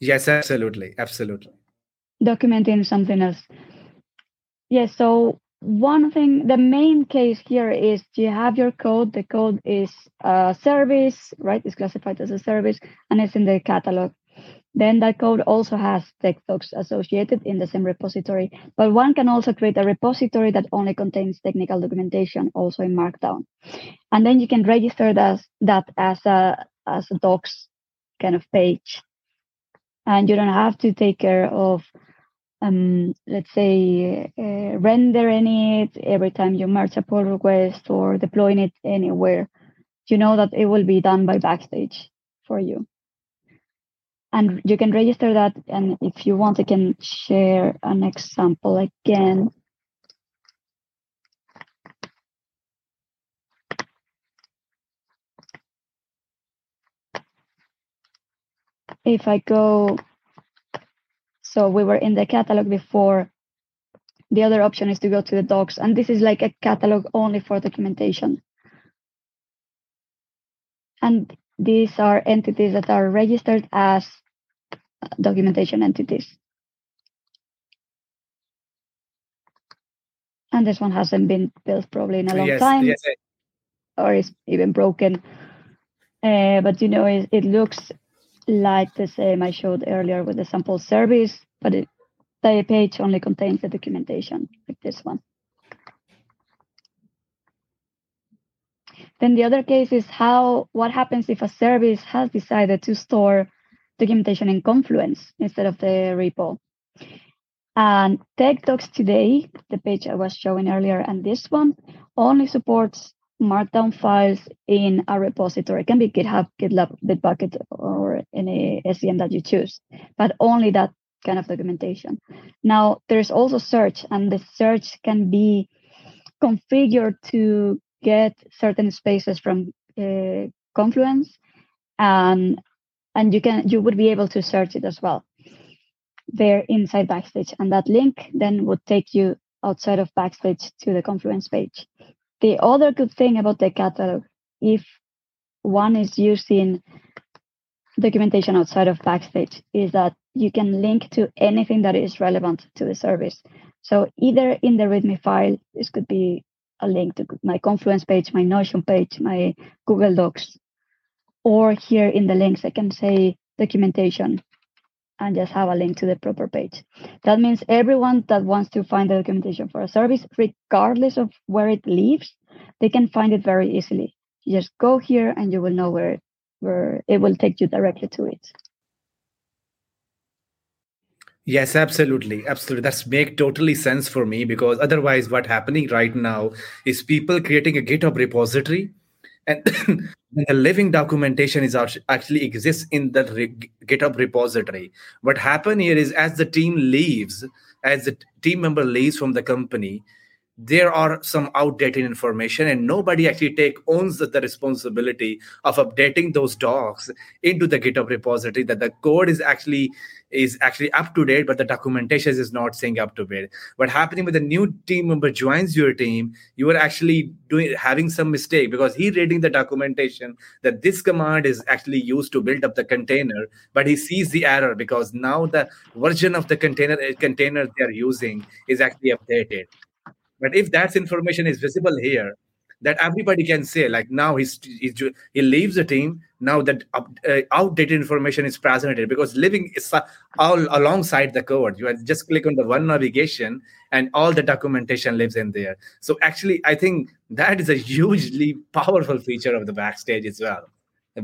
yes absolutely absolutely. Documenting something else. Yes so one thing the main case here is you have your code the code is a service right it's classified as a service and it's in the catalog then that code also has tech docs associated in the same repository. But one can also create a repository that only contains technical documentation, also in Markdown. And then you can register that, that as a as a docs kind of page. And you don't have to take care of um, let's say, uh, rendering it every time you merge a pull request or deploying it anywhere. You know that it will be done by Backstage for you and you can register that and if you want i can share an example again if i go So we were in the catalog before. The other option is to go to the docs, and this is like a catalog only for documentation. And these are entities that are registered as documentation entities. And this one hasn't been built probably in a long yes, time, yes. or is even broken. Uh, but you know, it, it looks like the same I showed earlier with the sample service, but it, the page only contains the documentation like this one. Then the other case is how what happens if a service has decided to store documentation in Confluence instead of the repo. And Tech TechDocs today, the page I was showing earlier, and this one only supports Markdown files in a repository. It can be GitHub, GitLab, Bitbucket, or any SCM that you choose, but only that kind of documentation. Now, there's also search, and the search can be configured to get certain spaces from uh, Confluence, and and you can you would be able to search it as well there inside Backstage, and that link then would take you outside of Backstage to the Confluence page. The other good thing about the catalog, if one is using documentation outside of Backstage, is that you can link to anything that is relevant to the service. So either in the README file, this could be a link to my Confluence page, my Notion page, my Google Docs, or here in the links, I can say documentation and just have a link to the proper page. That means everyone that wants to find the documentation for a service, regardless of where it lives, they can find it very easily. You just go here and you will know where, where it will take you directly to it. Yes, absolutely. Absolutely. That's make totally sense for me because otherwise what happening right now is people creating a GitHub repository and the living documentation is actually exists in the GitHub repository. What happen here is as the team leaves, as the team member leaves from the company, there are some outdated information and nobody actually take owns the, the, responsibility of updating those docs into the github repository that the code is actually is actually up to date but the documentation is not saying up to date. What happening with a new team member joins your team you are actually doing having some mistake because he reading the documentation that this command is actually used to build up the container but he sees the error because now the version of the container eh, container they are using is actually updated. But if that information is visible here, that everybody can say, like now he's, he's he leaves the team. Now that uh, outdated information is presented because living is all alongside the code. You just click on the one navigation, and all the documentation lives in there. So actually, I think that is a hugely powerful feature of the backstage as well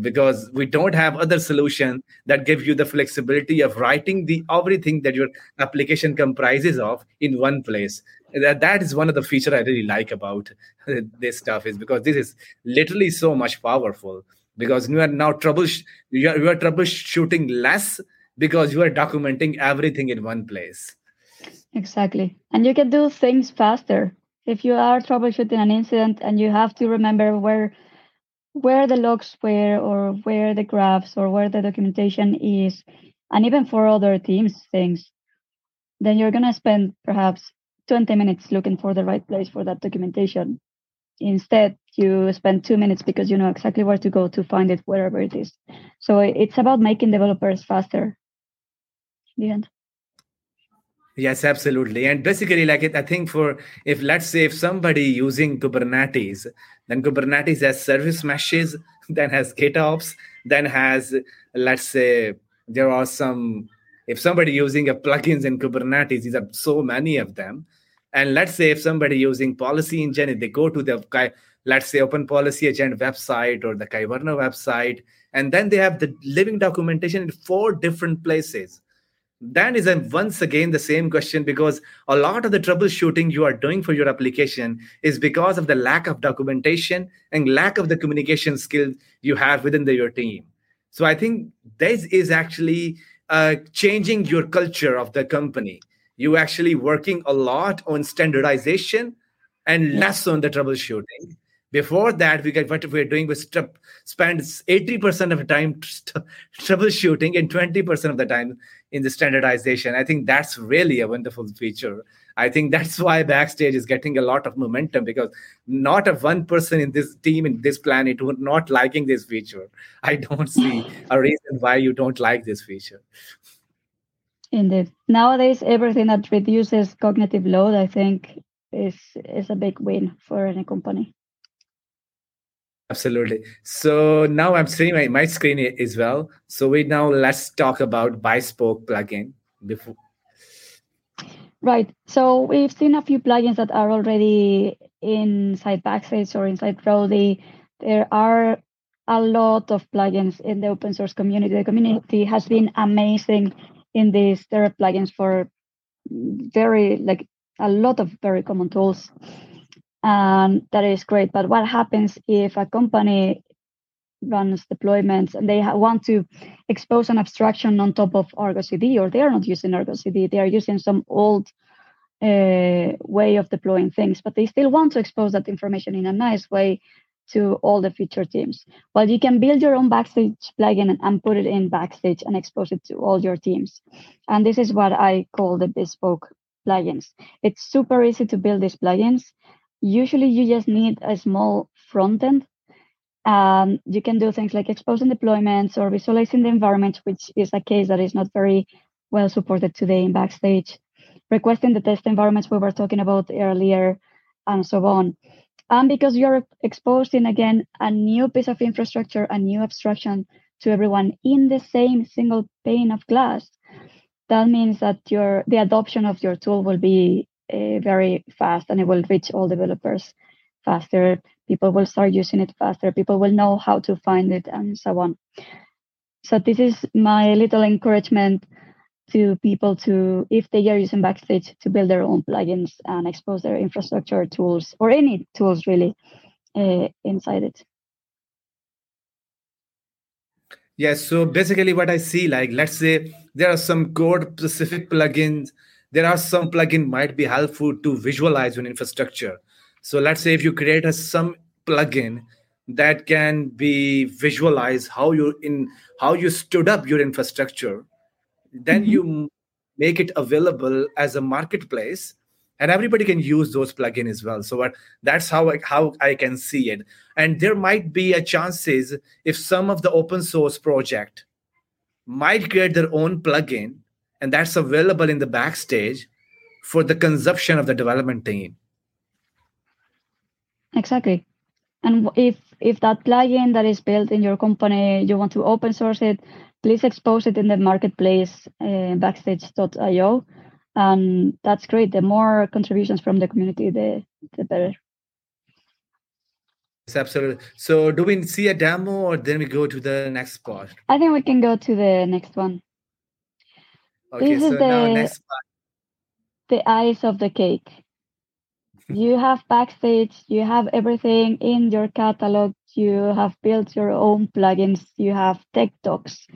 because we don't have other solution that give you the flexibility of writing the everything that your application comprises of in one place that, that is one of the feature i really like about uh, this stuff is because this is literally so much powerful because you are now trouble you are, you are troubleshooting less because you are documenting everything in one place. Exactly. And you can do things faster. If you are troubleshooting an incident and you have to remember where where the logs were or where the graphs or where the documentation is and even for other teams things then you're going to spend perhaps 20 minutes looking for the right place for that documentation instead you spend two minutes because you know exactly where to go to find it wherever it is so it's about making developers faster the end Yes, absolutely. And basically, like it, I think for if let's say if somebody using Kubernetes, then Kubernetes has service meshes, then has GitOps, then has let's say there are some if somebody using a plugins in Kubernetes, these are so many of them. And let's say if somebody using policy engine, if they go to the let's say open policy agent website or the Kyverno website, and then they have the living documentation in four different places. That is once again the same question because a lot of the troubleshooting you are doing for your application is because of the lack of documentation and lack of the communication skills you have within the, your team. So i think this is actually uh, changing your culture of the company you actually working a lot on standardization and less on the troubleshooting before that, we get what we're doing was spend 80% of the time troubleshooting and 20% of the time in the standardization. I think that's really a wonderful feature. I think that's why Backstage is getting a lot of momentum because not a one person in this team in this planet who not liking this feature. I don't see a reason why you don't like this feature. Indeed. Nowadays, everything that reduces cognitive load, I think, is is a big win for any company. Absolutely. So now I'm seeing my, my screen as well. So we now let's talk about Bespoke plugin before. Right. So we've seen a few plugins that are already inside Backstage or inside Roadie. There are a lot of plugins in the open source community. The community has been amazing in these. There are plugins for very like a lot of very common tools and that is great but what happens if a company runs deployments and they want to expose an abstraction on top of argo cd or they are not using argo cd they are using some old uh, way of deploying things but they still want to expose that information in a nice way to all the feature teams. Well you can build your own backstage plugin and, and put it in backstage and expose it to all your teams. And this is what i call the bespoke plugins. It's super easy to build these plugins. Usually you just need a small front end. Um, you can do things like exposing deployments or visualizing the environment, which is a case that is not very well supported today in Backstage, requesting the test environments we were talking about earlier, and so on. And because you're exposing again a new piece of infrastructure, a new abstraction to everyone in the same single pane of glass, that means that your the adoption of your tool will be uh, very fast and it will reach all developers faster. People will start using it faster. People will know how to find it and so on. So this is my little encouragement to people to, if they are using Backstage, to build their own plugins and expose their infrastructure tools or any tools really uh, inside it. Yes. So basically, what I see, like, let's say there are some code specific plugins there are some plugin might be helpful to visualize an infrastructure. So let's say if you create a some plugin that can be visualize how you in how you stood up your infrastructure, then mm-hmm. you make it available as a marketplace and everybody can use those plugin as well. So what that's how I, how I can see it. And there might be a chances if some of the open source project might create their own plugin and that's available in the backstage for the consumption of the development team. Exactly. And if if that plugin that is built in your company you want to open source it please expose it in the marketplace uh, backstage.io and that's great the more contributions from the community the the better Yes, absolutely. So, do we see a demo or then we go to the next part? I think we can go to the next one. Okay, this so is the, next part. The ice of the cake. you have backstage, you have everything in your catalog, you have built your own plugins, you have tech docs.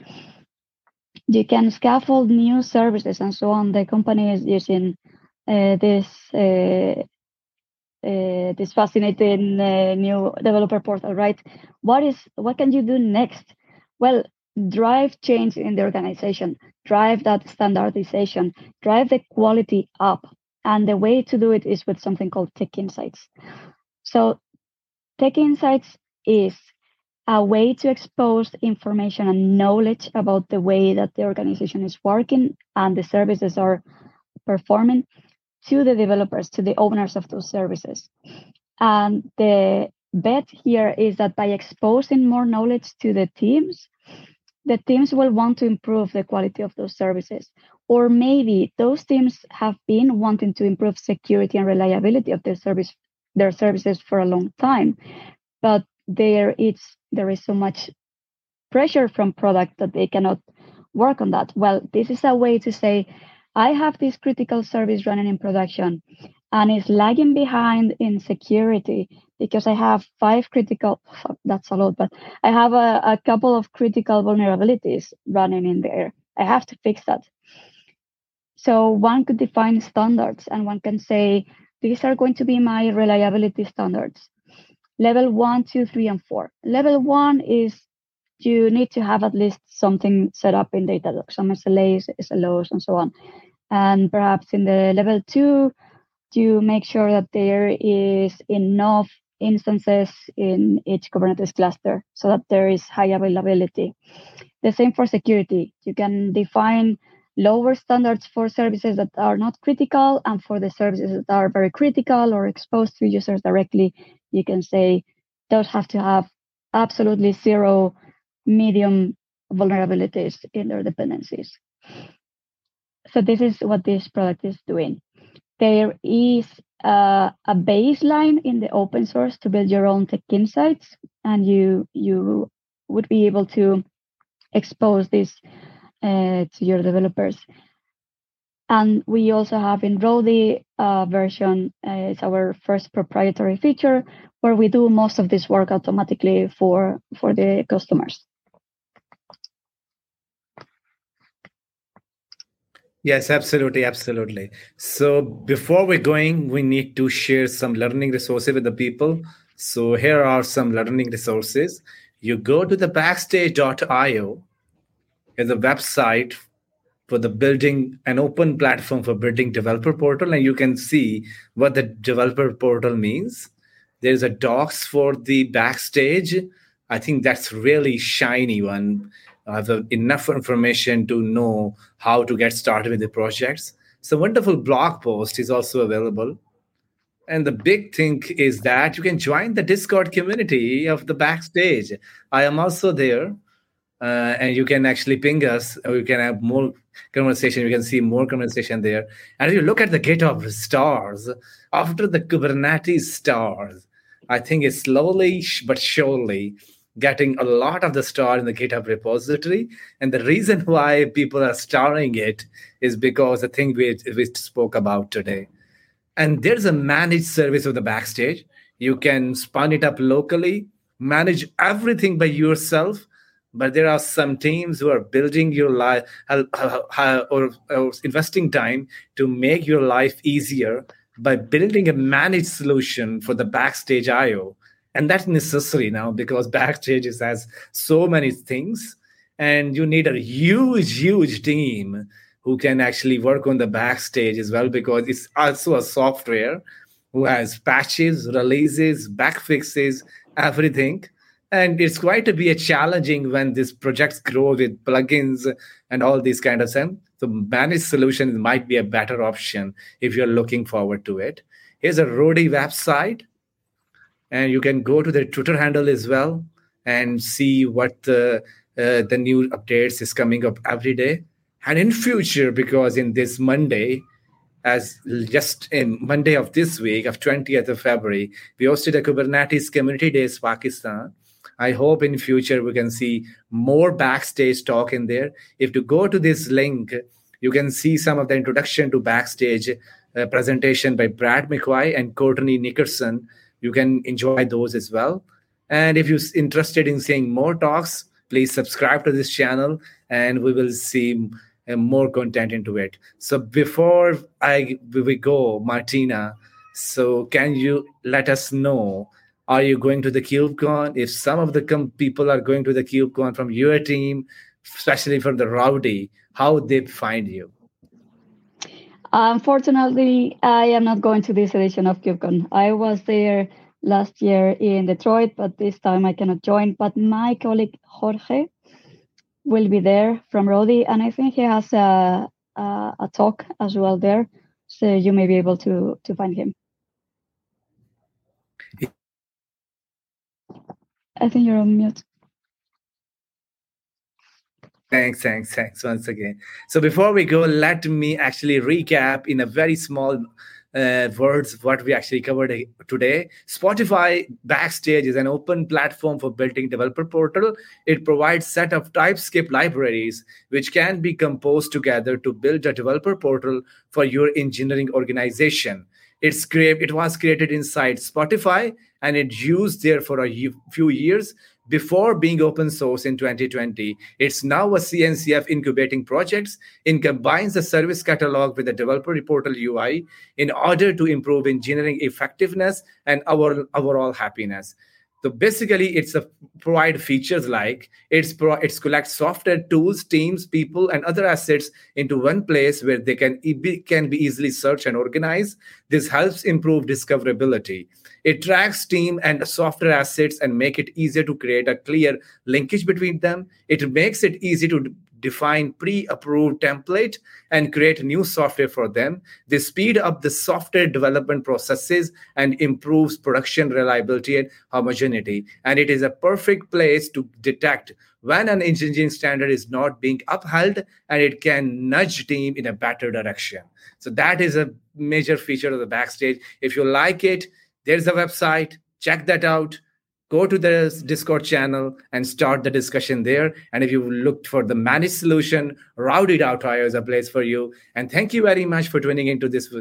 You can scaffold new services and so on. The company is using uh, this uh, uh, this fascinating uh, new developer portal, right? What is what can you do next? Well, drive change in the organization, drive that standardization, drive the quality up. And the way to do it is with something called Tech Insights. So, Tech Insights is a way to expose information and knowledge about the way that the organization is working and the services are performing to the developers, to the owners of those services. And the bet here is that by exposing more knowledge to the teams, the teams will want to improve the quality of those services. Or maybe those teams have been wanting to improve security and reliability of their service their services for a long time. But there it's there is so much pressure from product that they cannot work on that. Well, this is a way to say, I have this critical service running in production and it's lagging behind in security because I have five critical, that's a lot, but I have a, a couple of critical vulnerabilities running in there. I have to fix that. So one could define standards and one can say, these are going to be my reliability standards. Level one, two, three, and four. Level one is you need to have at least something set up in Datadog, some SLAs, SLOs, and so on. And perhaps in the level two, to make sure that there is enough instances in each Kubernetes cluster so that there is high availability. The same for security. You can define lower standards for services that are not critical, and for the services that are very critical or exposed to users directly, you can say those have to have absolutely zero medium vulnerabilities in their dependencies. So this is what this product is doing. There is a baseline in the open source to build your own tech insights, and you you would be able to expose this uh, to your developers. And we also have in Roadie uh, version, uh, it's our first proprietary feature where we do most of this work automatically for, for the customers. Yes, absolutely, absolutely. So before we're going, we need to share some learning resources with the people. So here are some learning resources. You go to the backstage.io is a website for the building an open platform for building developer portal and you can see what the developer portal means. There's a docs for the backstage. I think that's really shiny one. I have enough information to know how to get started with the projects. So wonderful blog post is also available. And the big thing is that you can join the discord community of the backstage. I am also there uh, and you can actually ping us. Or you can have more conversation. You can see more conversation there. And if you look at the github stars after the kubernetes stars i think it's slowly but surely getting a lot of the star in the github repository. And the reason why people are starring it is because the thing we, we spoke about today. And there's a managed service of the backstage. You can spun it up locally manage everything by yourself but there are some teams who are building your life uh, uh, or, or, investing time to make your life easier by building a managed solution for the backstage io and that's necessary now because backstage has so many things. And you need a huge huge team who can actually work on the backstage as well because it's also a software who has patches releases back fixes everything and it's quite to be a challenging when these projects grow with plugins and all these kind of things so managed solutions might be a better option if you're looking forward to it. Here's a Roadie website and you can go to their twitter handle as well and see what the uh, the new updates is coming up every day. And in future because in this monday as just in monday of this week of 20th of february we hosted a kubernetes community days pakistan I hope in future we can see more backstage talk in there. If you go to this link, you can see some of the introduction to backstage uh, presentation by Brad McQuay and Courtney Nickerson. You can enjoy those as well. And if you're interested in seeing more talks, please subscribe to this channel and we will see uh, more content into it. So before I we go, Martina, so can you let us know are you going to the KubeCon? If some of the com- people are going to the KubeCon from your team, especially from the Roadie, how they find you? Unfortunately, I am not going to this edition of KubeCon. I was there last year in Detroit, but this time I cannot join. But my colleague Jorge will be there from Roadie, and I think he has a, a, a talk as well there, so you may be able to to find him. I think you're on mute. Thanks, thanks, thanks once again. So before we go, let me actually recap in a very small uh, words what we actually covered today. Spotify Backstage is an open platform for building developer portal. It provides set of TypeScript libraries which can be composed together to build a developer portal for your engineering organization. It's great. it was created inside Spotify and it's used there for a few years before being open source in 2020. It's now a CNCF incubating projects. It combines the service catalog with the developer portal UI in order to improve engineering effectiveness and our overall happiness. So basically, it's a provide features like it's pro, it's collect software tools, teams, people, and other assets into one place where they can be, can be easily searched and organized. This helps improve discoverability. It tracks team and software assets and make it easier to create a clear linkage between them. It makes it easy to define pre-approved template and create new software for them. They speed up the software development processes and improves production reliability and homogeneity. And it is a perfect place to detect when an engineering standard is not being upheld and it can nudge team in a better direction. So that is a major feature of the backstage. If you like it there's a website. Check that out go to the discord channel and start the discussion there. And if you looked for the managed solution Roadie.io is a place for you. And thank you very much for tuning into this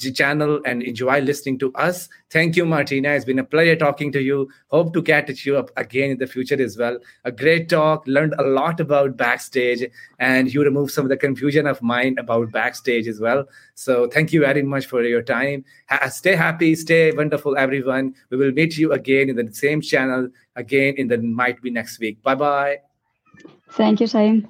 channel and enjoy listening to us. Thank you, Martina. It's been a pleasure talking to you. Hope to catch you up again in the future as well. A great talk. Learned a lot about backstage, and you removed some of the confusion of mine about backstage as well. So thank you very much for your time. Ha- stay happy, stay wonderful, everyone. We will meet you again in the same channel again in the might be next week. Bye bye. Thank you, Saim.